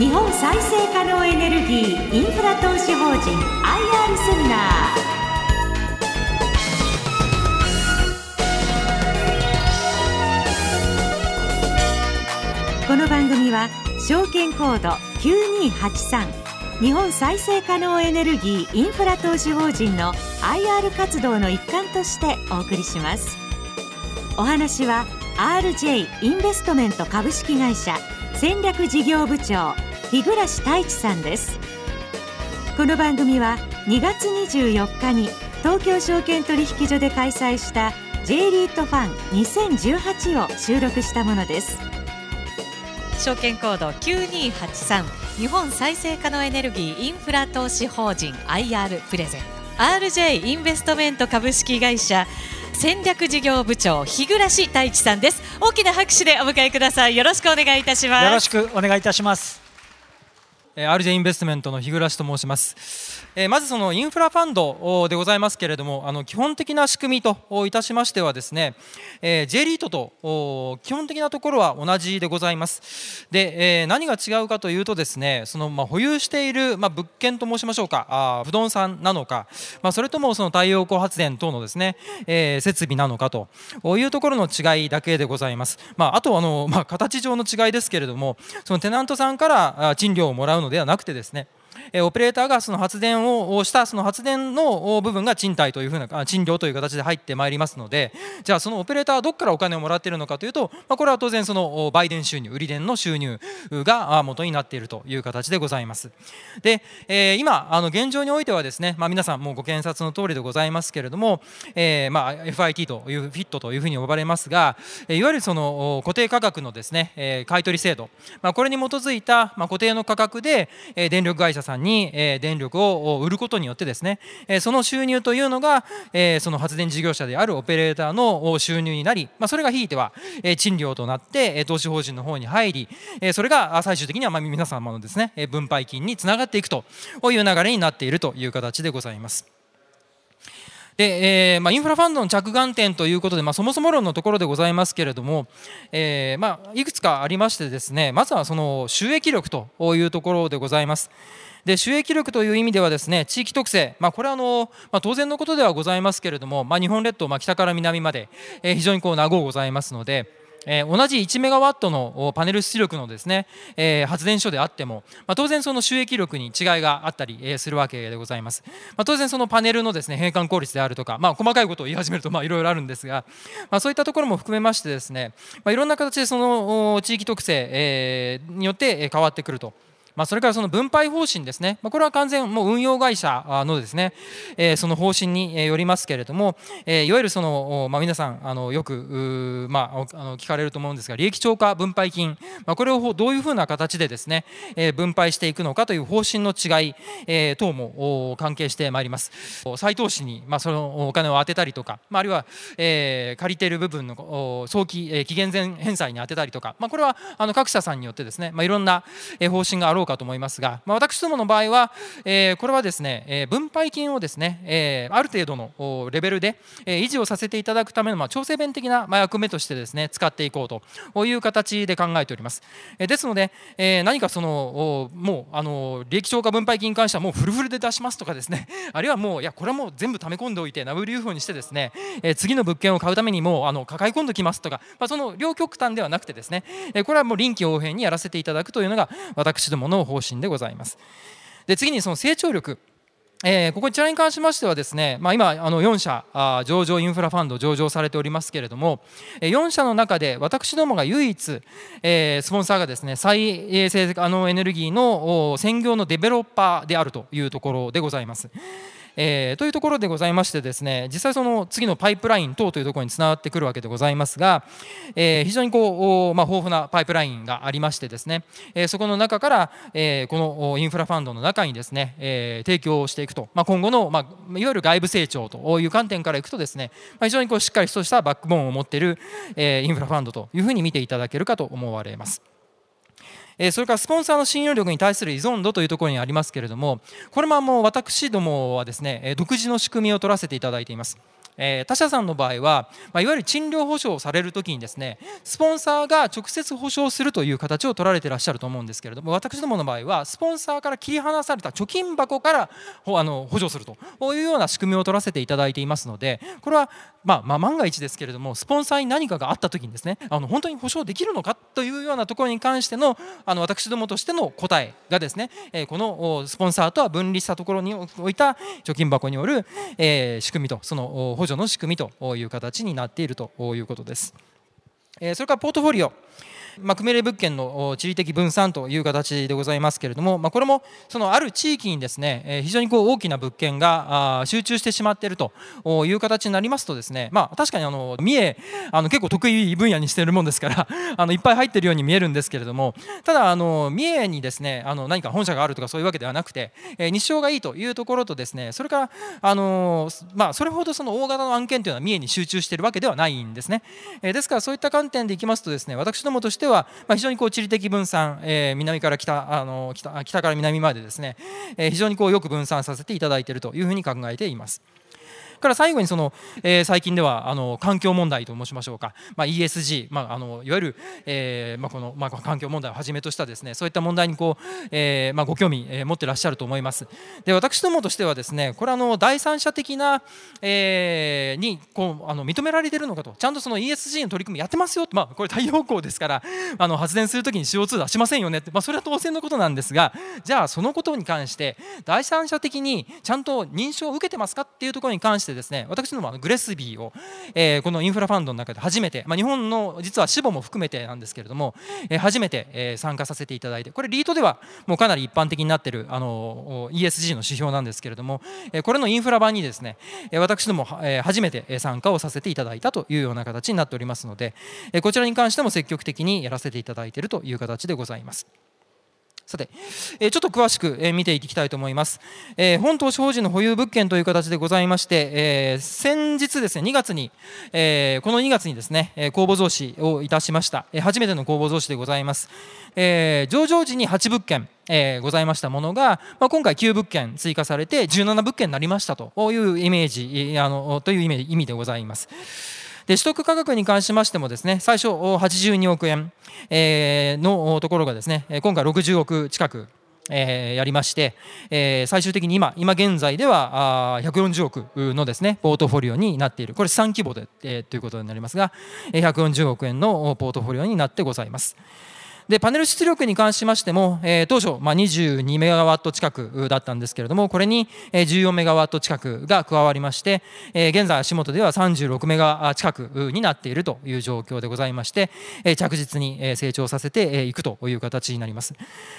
日本再生可能エネルギーインフラ投資法人 IR セミナー。この番組は証券コード9283日本再生可能エネルギーインフラ投資法人の IR 活動の一環としてお送りします。お話は RJ インベストメント株式会社戦略事業部長日暮太一さんです。この番組は2月24日に東京証券取引所で開催した J リートファン2018を収録したものです。証券コード9283日本再生可能エネルギーインフラ投資法人 IR プレゼント。RJ インベストメント株式会社戦略事業部長日暮太一さんです。大きな拍手でお迎えください。よろしくお願いいたします。よろしくお願いいたします RJ インベストメントの日暮と申します。えまずそのインフラファンドでございますけれどもあの基本的な仕組みといたしましてはですね、え J リートと基本的なところは同じでございます。で、え何が違うかというとですねそのま保有しているま物件と申しましょうかあ不動産なのか、まそれともその太陽光発電等のですね、え設備なのかというところの違いだけでございます、まあ、あとあの、まあ、形上の違いですけれどもそのテナントさんから賃料をもらうのではなくてですねオペレーターがその発電をしたその発電の部分が賃貸というふうな賃料という形で入ってまいりますのでじゃあそのオペレーターはどこからお金をもらっているのかというと、ま、これは当然その売電収入売り電の収入が元になっているという形でございます。で、え、今あの現状においてはですね、まあ、皆さんもうご検察の通りでございますけれども、えー、まあ FIT というフィットというふうに呼ばれますがいわゆるその固定価格のですね、え買取制度、まあ、これに基づいた、固定の価格で、電力会社さんに、え電力を売ることによってですね、えその収入というのが、えその発電事業者であるオペレーターの収入になり、ま、それがひいては、え賃料となって、え投資法人の方に入り、えそれが最終的にはま皆様のですね分配金につながっていくという流れになっているという形でございます。でえーまあ、インフラファンドの着眼点ということで、まあ、そもそも論のところでございますけれども、えーまあ、いくつかありましてですねまずはその収益力というところでございます。で収益力という意味ではですね地域特性、まあ、これはあの、まあ、当然のことではございますけれども、まあ、日本列島、まあ、北から南まで、えー、非常にこう名護ございますので。えー、同じ1メガワットのパネル出力のですね、えー、発電所であっても、まあ、当然その収益力に違いがあったり、えー、するわけでございます、まあ、当然そのパネルのですね閉館効率であるとか、まあ、細かいことを言い始めるといろいろあるんですが、まあ、そういったところも含めましてですね、まあ、いろんな形でその地域特性、えー、によって変わってくると。まあ、それからその分配方針ですね、まあ、これは完全もう運用会社のですね、えー、その方針によりますけれども、えー、いわゆるその、まあ、皆さんあのよく、まあ、あの聞かれると思うんですが利益超過分配金、まあ、これをどういうふうな形でですね、えー、分配していくのかという方針の違い、えー、等も関係してまいります。再投資に、まあ、そのお金を当てたりとか、まあ、あるいは、えー、借りている部分の早期、えー、期限前返済に当てたりとか、まあ、これはあの各社さんによってですね、まあ、いろんな方針があろうかと思いますが、まあ、私どもの場合は、えー、これはですね、えー、分配金をですね、えー、ある程度のレベルで、えー、維持をさせていただくための、まあ、調整弁的なまあ役目としてですね使っていこうという形で考えております。えー、ですので、えー、何かそのもうあの利益超過分配金に関してはもうフルフルで出しますとかですね あるいはもういやこれはもう全部溜め込んでおいて WFO にしてですね、えー、次の物件を買うためにもうあの抱え込んできますとか、まあ、その両極端ではなくてですね、えー、これはもう臨機応変にやらせていただくというのが私どものの方針でございます。で次にその成長力えー、ここちらに関しましてはですね、まあ、今あの4社あ上場インフラファンド上場されておりますけれども4社の中で私どもが唯一、えー、スポンサーがですね再生あのエネルギーの専業のデベロッパーであるというところでございます。えー、というところでございましてですね実際その次のパイプライン等というところにつながってくるわけでございますが、えー、非常にこう、まあ、豊富なパイプラインがありましてですね、えー、そこの中から、えー、このインフラファンドの中にですね、えー、提供していくと、まあ、今後の、まあ、いわゆる外部成長という観点からいくとですね、まあ、非常にこうしっかりとしたバックボーンを持っている、えー、インフラファンドというふうに見ていただけるかと思われます。それからスポンサーの信用力に対する依存度というところにありますけれどもこれももう私どもはですね独自の仕組みを取らせていただいています。えー、他社さんの場合は、まあ、いわゆる賃料保証をされるときにですねスポンサーが直接保証するという形を取られていらっしゃると思うんですけれども私どもの場合はスポンサーから切り離された貯金箱からあの補助するというような仕組みを取らせていただいていますのでこれはまあ、まあ万が一ですけれどもスポンサーに何かがあった時にですねあの本当に保証できるのかというようなところに関してのあの私どもとしての答えがですね、えこのスポンサーとは分離したところに置いた貯金箱による、え仕組みとその補助の仕組みという形になっているということです。それからポートフォリオまあ、組入物件の地理的分散という形でございますけれども、まあ、これもそのある地域にですね非常にこう大きな物件が集中してしまっているという形になりますとですね、まあ、確かにあの三重あの結構得意分野にしているもんですから あのいっぱい入っているように見えるんですけれどもただあの三重にですねあの何か本社があるとかそういうわけではなくて、え日照がいいというところとですねそれからあの、まあ、それほどその大型の案件というのは三重に集中しているわけではないんですね、えですからそういった観点でいきますとですね私どもとしては、ま、非常にこう地理的分散、え、南から北あの北北から南までですね、え、非常にこうよく分散させていただいているというふうに考えています。から最後にその、えー、最近ではあの環境問題と申しましょうか、まあ、ESG、まあ、あのいわゆる、えーまあ、この、まあ、環境問題をはじめとしたですねそういった問題にこう、えーまあ、ご興味、えー、持ってらっしゃると思います。で私どもとしてはですねこれあの第三者的な、えー、にこうあの認められているのかと。ちゃんとその ESG の取り組みやってますよ。まあ、これ太陽光ですからあの発電するときに CO2 出しませんよね。って、まあ、それは当然のことなんですがじゃあそのことに関して第三者的にちゃんと認証を受けてますかっていうところに関してですね私どもあのグレスビーを、え、このインフラファンドの中で初めて、ま、日本の実は死母も含めてなんですけれども、え、初めて、え、参加させていただいてこれリートではもうかなり一般的になってるあの ESG の指標なんですけれども、え、これのインフラ版にですね、私ども、え、初めて参加をさせていただいたというような形になっておりますので、え、こちらに関しても積極的にやらせていただいているという形でございます。さて、え、ちょっと詳しく、え、見ていきたいと思います、え、本投資法人の保有物件という形でございまして、え先日ですね2月に、えこの2月にですね公募増資をいたしました、え初めての公募増資でございます、え上場時に8物件えー、ございましたものが、まあ、今回9物件追加されて17物件になりましたというイメージあのという意味でございます。で取得価格に関しましてもですね最初82億円、え、のところがですね今回60億近くえ、やりまして、え、最終的に今今現在ではあ140億のですねポートフォリオになっているこれ3規模で、え、ということになりますが140億円のポートフォリオになってございます。でパネル出力に関しましても、えー、当初、まあ、22メガワット近くだったんですけれどもこれに14メガワット近くが加わりまして、えー、現在足元では36メガ近くになっているという状況でございまして、えー、着実に成長させていくという形になります。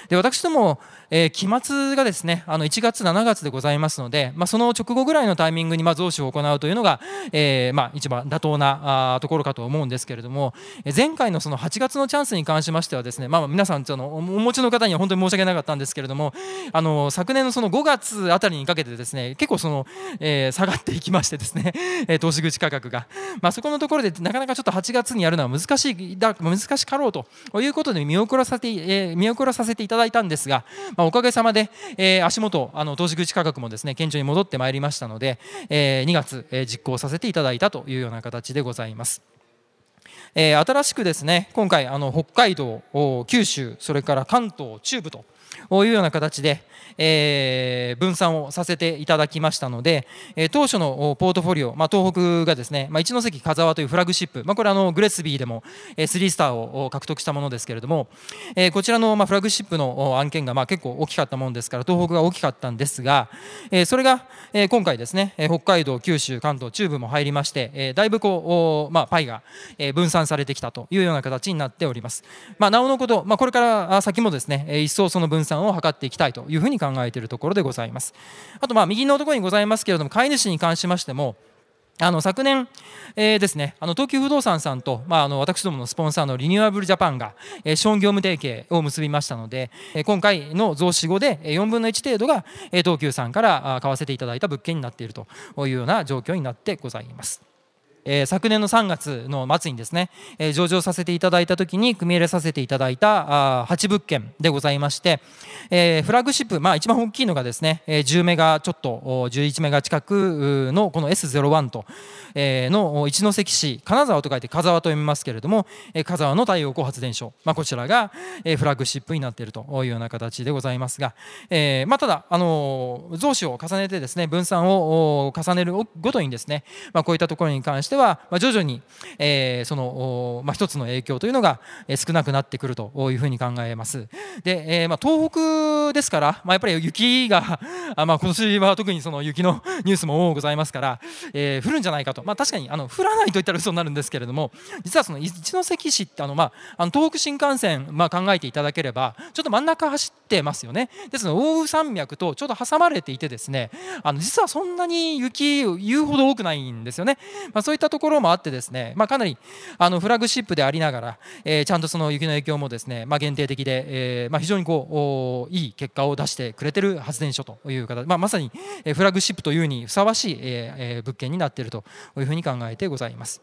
で私ども、え、期末がですねあの1月7月でございますので、まあ、その直後ぐらいのタイミングにま増資を行うというのが、えまあ、一番妥当なところかと思うんですけれども前回のその8月のチャンスに関しましてはですねね、まあ、皆さんそのお持ちの方には本当に申し訳なかったんですけれどもあの昨年のその5月あたりにかけてですね結構その、えー、下がっていきましてですね、え投資口価格が、まあ、そこのところでなかなかちょっと8月にやるのは難しいだ難しかろうということで見送らさせて、えー、見送らさせていただいたんですが、まあ、おかげさまで、えー、足元あの投資口価格もですね顕著に戻ってまいりましたので、えー、2月、えー、実行させていただいたというような形でございます。新しくですね今回あの北海道九州それから関東中部というような形で、えー、分散をさせていただきましたので、えー、当初のポートフォリオ、まあ、東北がですね、まあ、一関風沢というフラッグシップ、まあ、これあのグレスビーでも、えー、3スターを獲得したものですけれども、えー、こちらの、まあ、フラッグシップの案件が、まあ、結構大きかったものですから東北が大きかったんですが、えー、それが、えー、今回ですね北海道九州関東中部も入りまして、えー、だいぶこう、まあ、パイが分散されてきたというような形になっております、まあ、なおのこと、まあ、これから先もですね一層その分散を図っていきたいというふうに考えているところでございますあとまあ右のところにございますけれども飼い主に関しましてもあの昨年、えー、ですね、あの東急不動産さんと、まあ、あの私どものスポンサーのリニューアブルジャパンが、えー、資本業務提携を結びましたので、え、今回の増資後で4分の1程度が、え、東急さんから買わせていただいた物件になっているというような状況になってございます。えー、昨年の3月の末にですね、えー、上場させていただいた時に組み入れさせていただいたあ8物件でございまして、えー、フラッグシップ、まあ、一番大きいのがですね、えー、10メガちょっと11メガ近くのこの S01 と、えー、の一関市金沢と書いて風沢と読みますけれども、えー、風沢の太陽光発電所、まあ、こちらが、えー、フラッグシップになっているというような形でございますが、えーまあ、ただ、あの増資を重ねてですね分散を重ねるごとにですね、まあ、こういったところに関しては、まあ、徐々に、えー、その、まあ、一つの影響というのが少なくなってくるというふうに考えます。で、えーまあ、東北ですから、まあ、やっぱり雪が あ、まあ、今年は特にその雪の ニュースも多くございますから、えー、降るんじゃないかと、まあ、確かにあの降らないと言ったら嘘になるんですけれども実はその一関市ってあの、まあ、あの東北新幹線、まあ、考えていただければちょっと真ん中走ってますよね。ですので奥羽山脈とちょうど挟まれていてですねあの実はそんなに雪言うほど多くないんですよね、まあ、そういっったところもあってですね、まあ、かなりあのフラッグシップでありながら、えー、ちゃんとその雪の影響もですね、まあ、限定的で、えーまあ、非常にこういい結果を出してくれてる発電所という形、まあ、まさにフラッグシップというにふさわしい、えー、物件になっているというふうに考えてございます。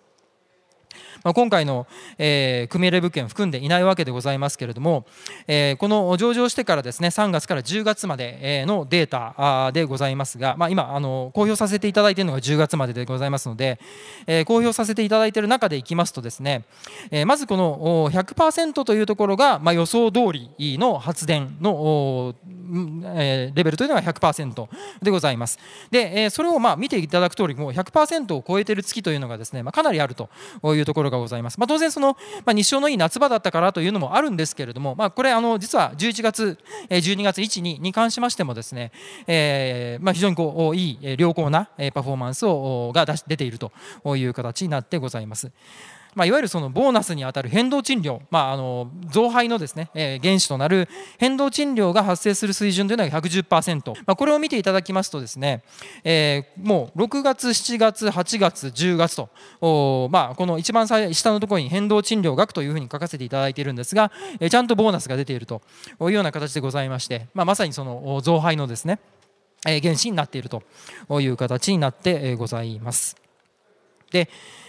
まあ、今回の、えー、組入れ物件含んでいないわけでございますけれども、えー、この上場してからですね3月から10月までのデータでございますが、まあ、今あの公表させていただいているのが10月まででございますので、えー、公表させていただいている中でいきますとですね、えー、まずこの100%というところが、まあ、予想通りの発電の、えー、レベルというのが100%でございます。で、えー、それをまあ見ていただく通りもう100%を超えている月というのがですね、まあ、かなりあるというところろがございます。まあ、当然その、まあ、日照のいい夏場だったからというのもあるんですけれども、まあ、これあの実は11月、12月1、2に関しましてもですね、えーまあ、非常にこういい良好なパフォーマンスをが出ているという形になってございます。まあ、いわゆるそのボーナスにあたる変動賃料、まあ、あの増配のですね、えー、原資となる変動賃料が発生する水準というのが110%、まあ、これを見ていただきますとですね、えー、もう6月、7月、8月、10月と、まあ、この一番下のところに変動賃料額というふうに書かせていただいているんですが、えー、ちゃんとボーナスが出ているというような形でございまして、まあ、まさにその増配のですね、原資になっているという形になってございます。で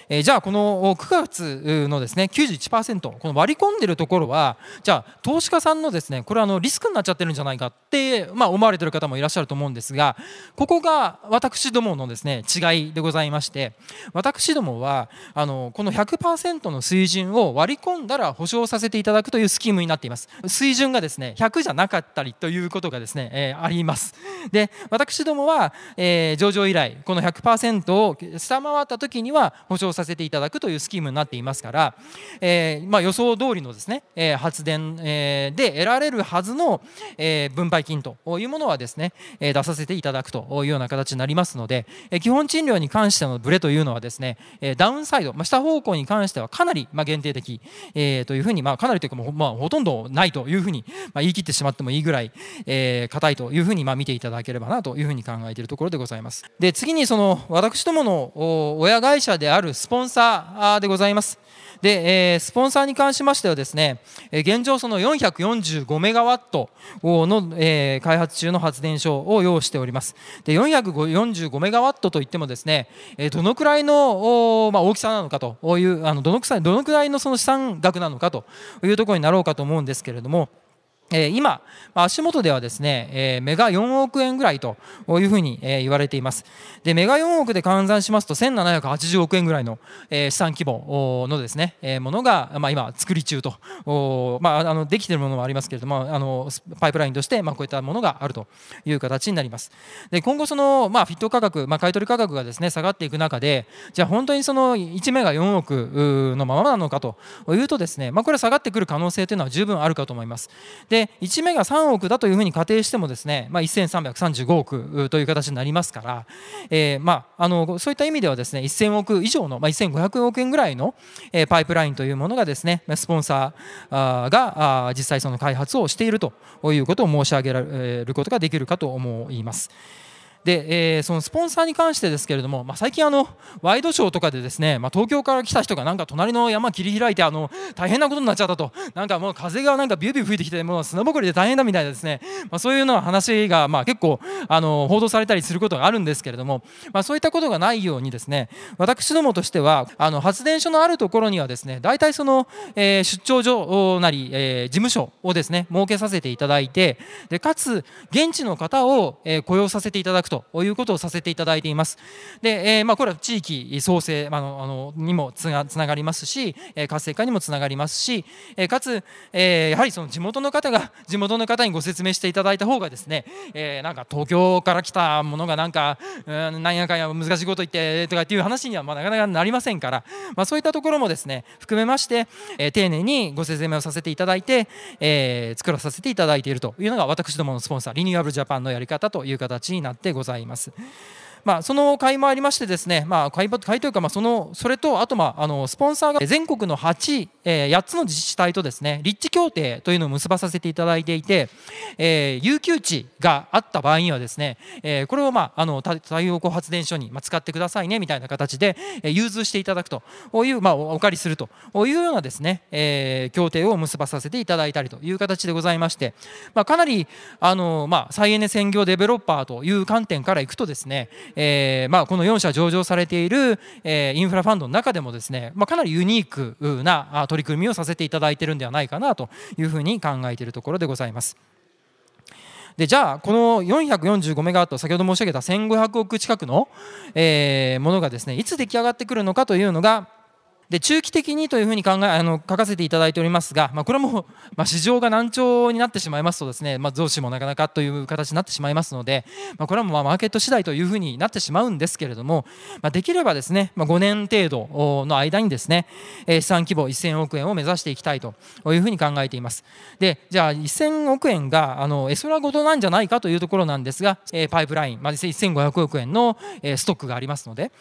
えー、じゃあこの9月のですね91%この割り込んでるところはじゃあ投資家さんのですねこれはあのリスクになっちゃってるんじゃないかって、まあ、思われてる方もいらっしゃると思うんですがここが私どものですね違いでございまして私どもはあのこの100%の水準を割り込んだら保証させていただくというスキームになっています。水準がですね100じゃなかったりということがですね、えー、あります。で私どもは、えー、上場以来この100%を下回った時には保証させていただくというスキームになっていますから、えー、まあ、予想通りのですね、え発電、えで得られるはずの、え分配金というものはですね、え出させていただくというような形になりますので、え基本賃料に関してのブレというのはですね、えダウンサイド、まあ、下方向に関してはかなり、ま限定的、えというふうに、まあ、かなりというかもう、まあ、ほとんどないというふうに、ま言い切ってしまってもいいぐらい、えー、硬いというふうに、ま見ていただければなというふうに考えているところでございます。で次にその私どもの親会社であるスポンサーでございます。で、え、スポンサーに関しましてはですね、現状その445メガワットの、え、開発中の発電所を要しております。で、445メガワットといってもですね、どのくらいの、ま、大きさなのかという、あのどのくらいどのくらいのその資産額なのかというところになろうかと思うんですけれども、今、足元ではですね、えメガ4億円ぐらいというふうに、え言われています。で、メガ4億で換算しますと1780億円ぐらいの、え資産規模のですね、えものが、まあ、今作り中と、まあ、あのできているものもありますけれども、あのパイプラインとして、まあ、こういったものがあるという形になります。で、今後その、まあ、フィット価格、まあ、買取価格がですね、下がっていく中で、じゃあ本当にその1メガ4億のままなのかというとですね、まあ、これは下がってくる可能性というのは十分あるかと思います。でで1目が3億だというふうに仮定してもですね、まあ、1335億という形になりますから、えー、まあ、あのそういった意味ではですね1000億以上の、まあ、1500億円ぐらいの、え、パイプラインというものがですねスポンサーが実際その開発をしているということを申し上げられることができるかと思います。で、えー、そのスポンサーに関してですけれども、まあ、最近あのワイドショーとかでですね、まあ、東京から来た人がなんか隣の山切り開いてあの大変なことになっちゃったと。なんかもう風がなんかビュービュー吹いてきてもう砂ぼこりで大変だみたいなですね、まあ、そういうような話がまあ結構あの報道されたりすることがあるんですけれども、まあ、そういったことがないようにですね私どもとしてはあの発電所のあるところにはですね大体その、えー、出張所なり、えー、事務所をですね設けさせていただいてでかつ現地の方を、えー、雇用させていただくということをさせていただいています。で、えー、まあ、これは地域創生、あの、にもつながりますし、え、活性化にもつながりますし、え、かつ、え、やはりその地元の方が地元の方にご説明していただいた方がですね、え、なんか東京から来たものがなんか、うん、なんやかんや難しいこと言ってとかっていう話にはまなかなかなりませんから、まあ、そういったところもですね含めまして、え、丁寧にご説明をさせていただいて、え、作らさせていただいているというのが私どものスポンサーリニューアブルジャパンのやり方という形になってございます。ございます。あ、その会もありましてですね、まあ、会会というか、まあ、そのそれとあと、まあ、あのスポンサーが全国の8、えー、8つの自治体とですね立地協定というのを結ばさせていただいていて、えー、有給地があった場合にはですね、えー、これを、まあ、あの太陽光発電所に、ま、使ってくださいねみたいな形で、えー、融通していただくという、まあ、お借りするというようなですね、えー、協定を結ばさせていただいたりという形でございまして、まあ、かなりあの、まあ、再エネ専業デベロッパーという観点からいくとですね、えーまあ、この4社上場されている、えー、インフラファンドの中でもですね、まあ、かなりユニークな取り組みをさせていただいているんではないかなというふうに考えているところでございます。でじゃあこの445メガワット先ほど申し上げた1500億近くの、えー、ものがですねいつ出来上がってくるのかというのがで中期的にというふうに考えあの書かせていただいておりますが、まあ、これも、まあ、市場が難聴になってしまいますとですね、まあ、増資もなかなかという形になってしまいますので、まあ、これはもうマーケット次第というふうになってしまうんですけれども、まあ、できればですね、まあ、5年程度の間にですね、資産規模1000億円を目指していきたいというふうに考えています。でじゃあ1000億円があのエソラごとなんじゃないかというところなんですが、パイプライン、まあ、1500億円の、ストックがありますので、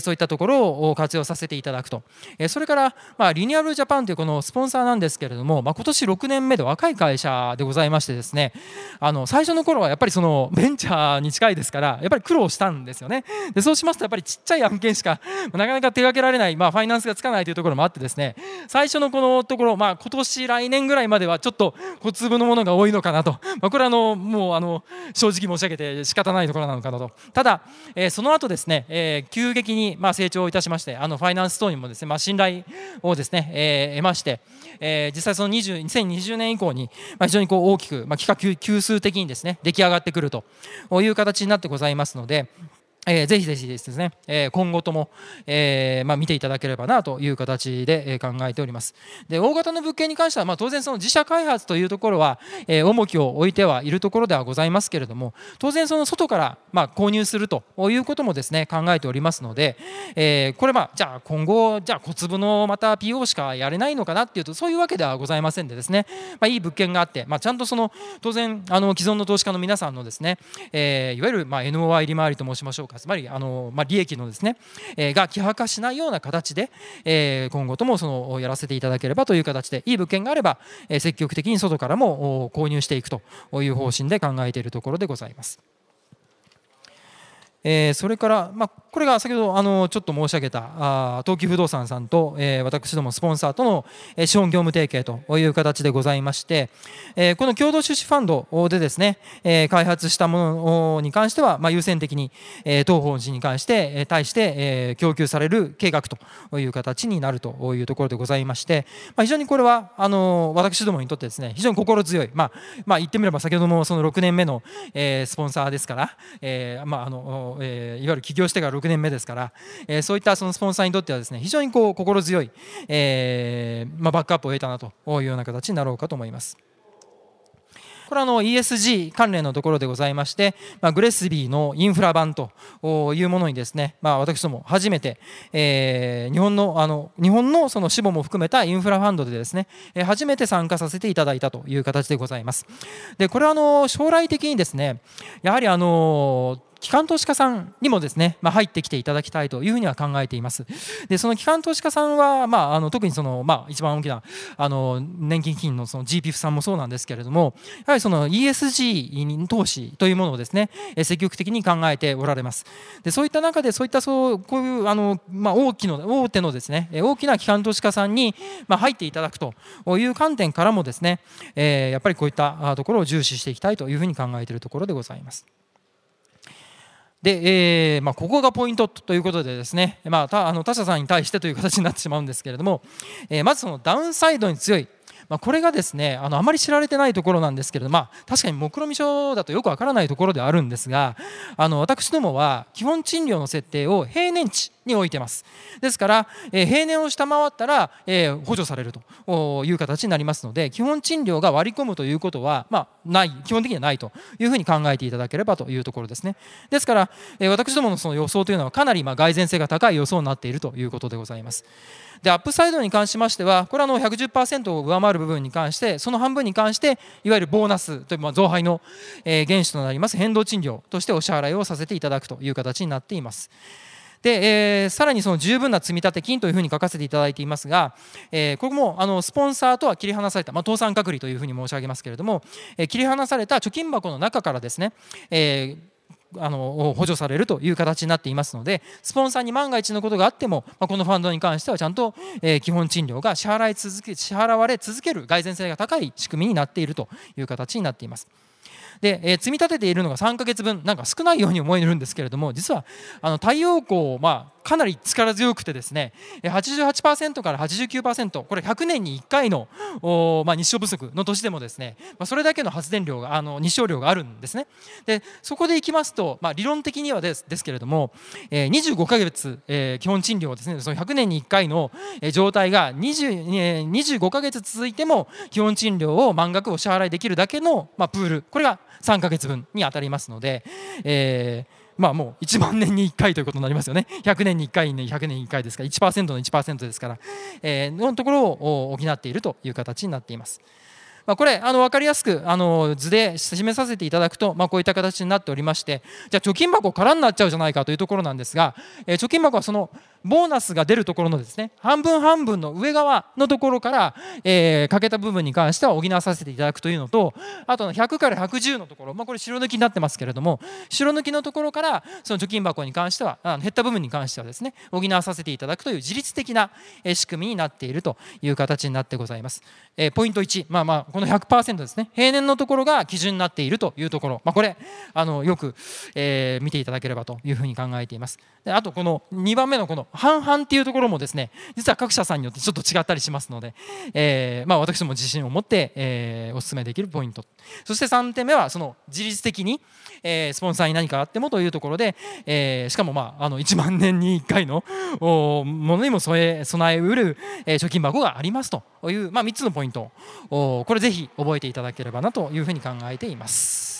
そういったところを活用させていただくとそれから、まあ、リニューアルジャパンというこのスポンサーなんですけれども、まあ、今年6年目で若い会社でございましてですねあの最初の頃はやっぱりその ベンチャーに近いですからやっぱり苦労したんですよね。でそうしますとやっぱりちっちゃい案件しかなかなか手がけられない、まあ、ファイナンスがつかないというところもあってですね最初のこのところ、まあ、今年来年ぐらいまではちょっと小粒のものが多いのかなと、まあ、これはあのもうあの正直申し上げて仕方ないところなのかなと。ただ、えー、その後ですね、えー、急激にまあ成長いたしましてあのファイナンス等にもですね、まあ、信頼をですね、えー、得まして、えー、実際その20 2020年以降に、まあ、非常にこう大きく、まあ、企画級数的にですね出来上がってくるという形になってございますので。えー、ぜひぜひですね、え、今後とも、えま、見ていただければなという形で、え、考えております。で大型の物件に関しては、ま、当然その自社開発というところは、え、重きを置いてはいるところではございますけれども当然その外から、ま、購入するということもですね考えておりますので、え、これまじゃあ今後じゃあ小粒のまた PO しかやれないのかなっていうとそういうわけではございませんでですね、ま、いい物件があって、ま、ちゃんとその当然あの既存の投資家の皆さんのですね、え、いわゆるま NOI 利回りと申しましょうかつまりあの、まあ、利益のですね、えー、が希薄化しないような形で、えー、今後ともそのやらせていただければという形でいい物件があれば、えー、積極的に外からも購入していくという方針で考えているところでございます。えー、それから、まあ、これが先ほどあのちょっと申し上げたあ東急不動産さんと、えー、私どもスポンサーとの、え、資本業務提携という形でございまして、えー、この共同出資ファンドでですね、えー、開発したものに関しては、まあ、優先的に、えー、当法人に関して、え、対して、えー、供給される計画という形になるというところでございまして、まあ、非常にこれはあの私どもにとってですね非常に心強い、まあまあ、言ってみれば先ほどもその6年目の、えー、スポンサーですから、えーまああのえー、いわゆる起業してから6年目ですから、えー、そういったそのスポンサーにとってはですね非常にこう心強い、えーまあ、バックアップを得たなというような形になろうかと思います。これはの ESG 関連のところでございまして、まあ、グレスビーのインフラ版というものにですね、まあ、私ども初めて、えー、日本のあの日本のその志母も含めたインフラファンドでですね、え、初めて参加させていただいたという形でございます。でこれはあの将来的にですねやはりあの機関投資家さんにもですね、まあ、入ってきていただきたいというふうには考えています。でその機関投資家さんは、まあ、あの特にその、まあ、一番大きなあの年金基金のその GPF さんもそうなんですけれどもやはりその ESG 投資というものをですね積極的に考えておられます。でそういった中でそういったそうこういうあの、まあ、大きの大手のですね大きな機関投資家さんに、まあ、入っていただくという観点からもですね、えー、やっぱりこういったところを重視していきたいというふうに考えているところでございます。で、えーまあ、ここがポイントということでですね、まあ、他あの他社さんに対してという形になってしまうんですけれども、えー、まずそのダウンサイドに強い。まあ、これがですねあのあまり知られてないところなんですけれども、まあ、確かに目論見書だとよくわからないところではあるんですがあの私どもは基本賃料の設定を平年値に置いてます。ですから、え、平年を下回ったら、え、補助されるという形になりますので基本賃料が割り込むということは、まあ、ない基本的にはないというふうに考えていただければというところですね。ですから、え、私どものその予想というのはかなりま蓋然性が高い予想になっているということでございます。でアップサイドに関しましてはこれはの110%を上回る部分に関してその半分に関していわゆるボーナスというま増配の、え原資となります変動賃料としてお支払いをさせていただくという形になっています。で、えー、さらにその十分な積立金というふうに書かせていただいていますが、えー、これもあのスポンサーとは切り離された、まあ、倒産隔離というふうに申し上げますけれども、えー、切り離された貯金箱の中からですね、えーあの補助されるという形になっていますのでスポンサーに万が一のことがあっても、まあ、このファンドに関してはちゃんと、えー、基本賃料が支払い続け支払われ続ける蓋然性が高い仕組みになっているという形になっています。で、えー、積み立てているのが3ヶ月分なんか少ないように思えるんですけれども実はあの太陽光、まあ、かなり力強くてですね88%から89%これ100年に1回のお、まあ、日照不足の年でもですね、まあ、それだけの発電量があの日照量があるんですね。でそこでいきますと、まあ、理論的にはですですけれども、えー、25ヶ月、えー、基本賃料ですねその100年に1回の状態が20、えー、25ヶ月続いても基本賃料を満額お支払いできるだけの、まあ、プール。これが3ヶ月分に当たりますので、えーまあもう1万年に1回ということになりますよね100年に1回に100年に1回ですから1%の1%ですから、えー、のところを補っているという形になっています。まあ、これあの分かりやすくあの図で示させていただくと、まあ、こういった形になっておりましてじゃあ貯金箱空になっちゃうじゃないかというところなんですが、えー、貯金箱はそのボーナスが出るところのですね半分半分の上側のところから、えー、欠けた部分に関しては補わさせていただくというのとあとの100から110のところ、まあ、これ白抜きになってますけれども白抜きのところからその貯金箱に関してはあの減った部分に関してはですね補わさせていただくという自律的な仕組みになっているという形になってございます。えー、ポイント1、まあ、まあこの100%ですね平年のところが基準になっているというところ、まあ、これあのよく、えー、見ていただければというふうに考えています。であとこの2番目のこの半々っていうところもですね実は各社さんによってちょっと違ったりしますので、えー、まあ、私も自信を持って、えー、お勧めできるポイントそして3点目はその自律的に、えー、スポンサーに何かあってもというところで、えしかも、まあ、あの1万年に1回のものにも備え備えうる、え貯金箱がありますという、まあ、3つのポイントこれぜひ覚えていただければなというふうに考えています。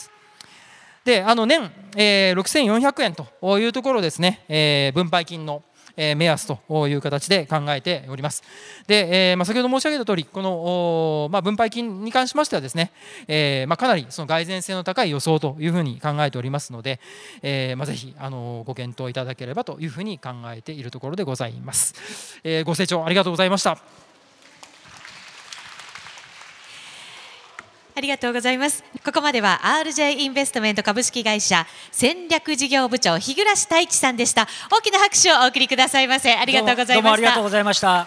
であの年、えー、6400円というところですね、えー、分配金のえ目安という形で考えております。で、えま、先ほど申し上げた通り、この、ま、分配金に関しましてはですね、えま、かなりその蓋然性の高い予想というふうに考えておりますので、えま、ぜひあのご検討いただければというふうに考えているところでございます。えご清聴ありがとうございました。ありがとうございます。ここまでは RJ インベストメント株式会社戦略事業部長日暮太一さんでした。大きな拍手をお送りくださいませ。ありがとうございました。どうもありがとうございました。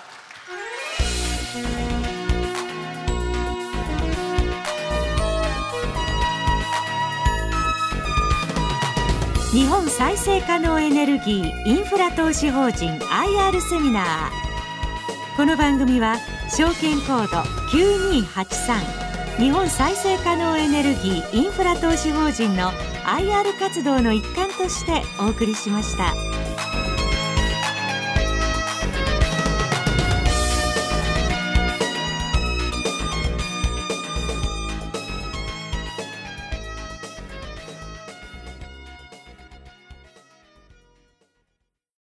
日本再生可能エネルギーインフラ投資法人 IR セミナーこの番組は証券コード9283日本再生可能エネルギーインフラ投資法人の IR 活動の一環としてお送りしました。